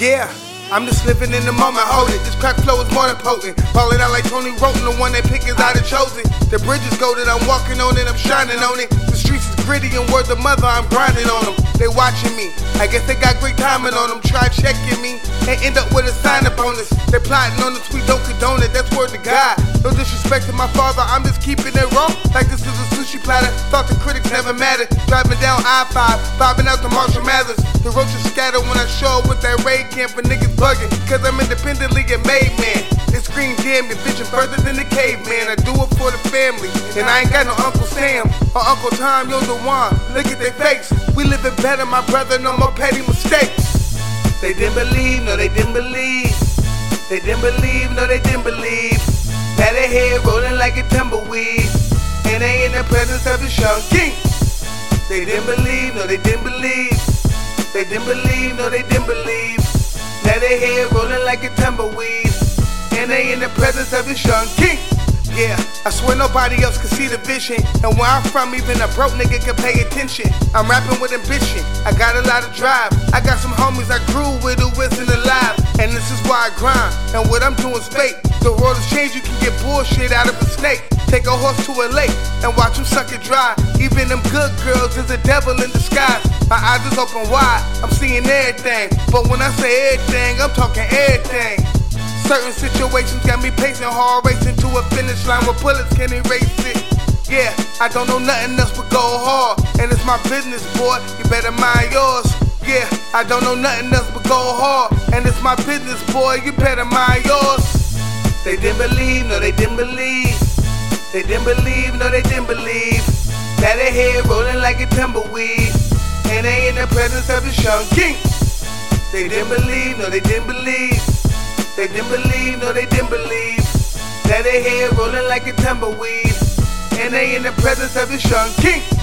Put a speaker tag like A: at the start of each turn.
A: Yeah. I'm just living in the moment, hold it. This crack flow is more than potent. Ballin' out like Tony Roten, the one they pick is out of chosen. The bridges golden, I'm walking on it, I'm shining on it. The streets is gritty and word the mother, I'm grinding on them. They watching me, I guess they got great timing on them. Try checking me and end up with a sign up bonus. They plotting on the tweet, don't condone it, that's word to God. No disrespect to my father, I'm just keeping it raw. Like this is a sushi platter, thought the critics never mattered. Driving down I 5, bobbing out the Marshall Mathers. The roaches scatter when I show up with that raid camp for niggas bugging. Cause I'm independently a made man. This green damn vision further than the caveman. I do it for the family. And I ain't got no Uncle Sam or Uncle Tom, yo the one. Look at their face. We living better, my brother, no more petty mistakes. They didn't believe, no, they didn't believe. They didn't believe, no, they didn't believe. Presence young king. They didn't believe, no, they didn't believe. They didn't believe, no, they didn't believe. Now they here rolling like a tumbleweed. And they in the presence of the young king. Yeah, I swear nobody else can see the vision. And where I'm from, even a broke nigga can pay attention. I'm rapping with ambition, I got a lot of drive. I got some homies I grew with who isn't alive. And this is why I grind. And what I'm doing is fake. The world has changed, you can get bullshit out of a snake. Take a horse to a lake and watch him suck it dry. Even them good girls is a devil in disguise. My eyes is open wide, I'm seeing everything. But when I say everything, I'm talking everything. Certain situations got me pacing hard, racing to a finish line where bullets can erase it. Yeah, I don't know nothing else but go hard. And it's my business, boy, you better mind yours. Yeah, I don't know nothing else go hard. And it's my business, boy, you better mind yours. They didn't believe, no, they didn't believe. They didn't believe, no, they didn't believe. Now they head rolling like a tumbleweed. And they in the presence of the young king. They didn't believe, no, they didn't believe. They didn't believe, no, they didn't believe. Now they head rolling like a tumbleweed. And they in the presence of the young king.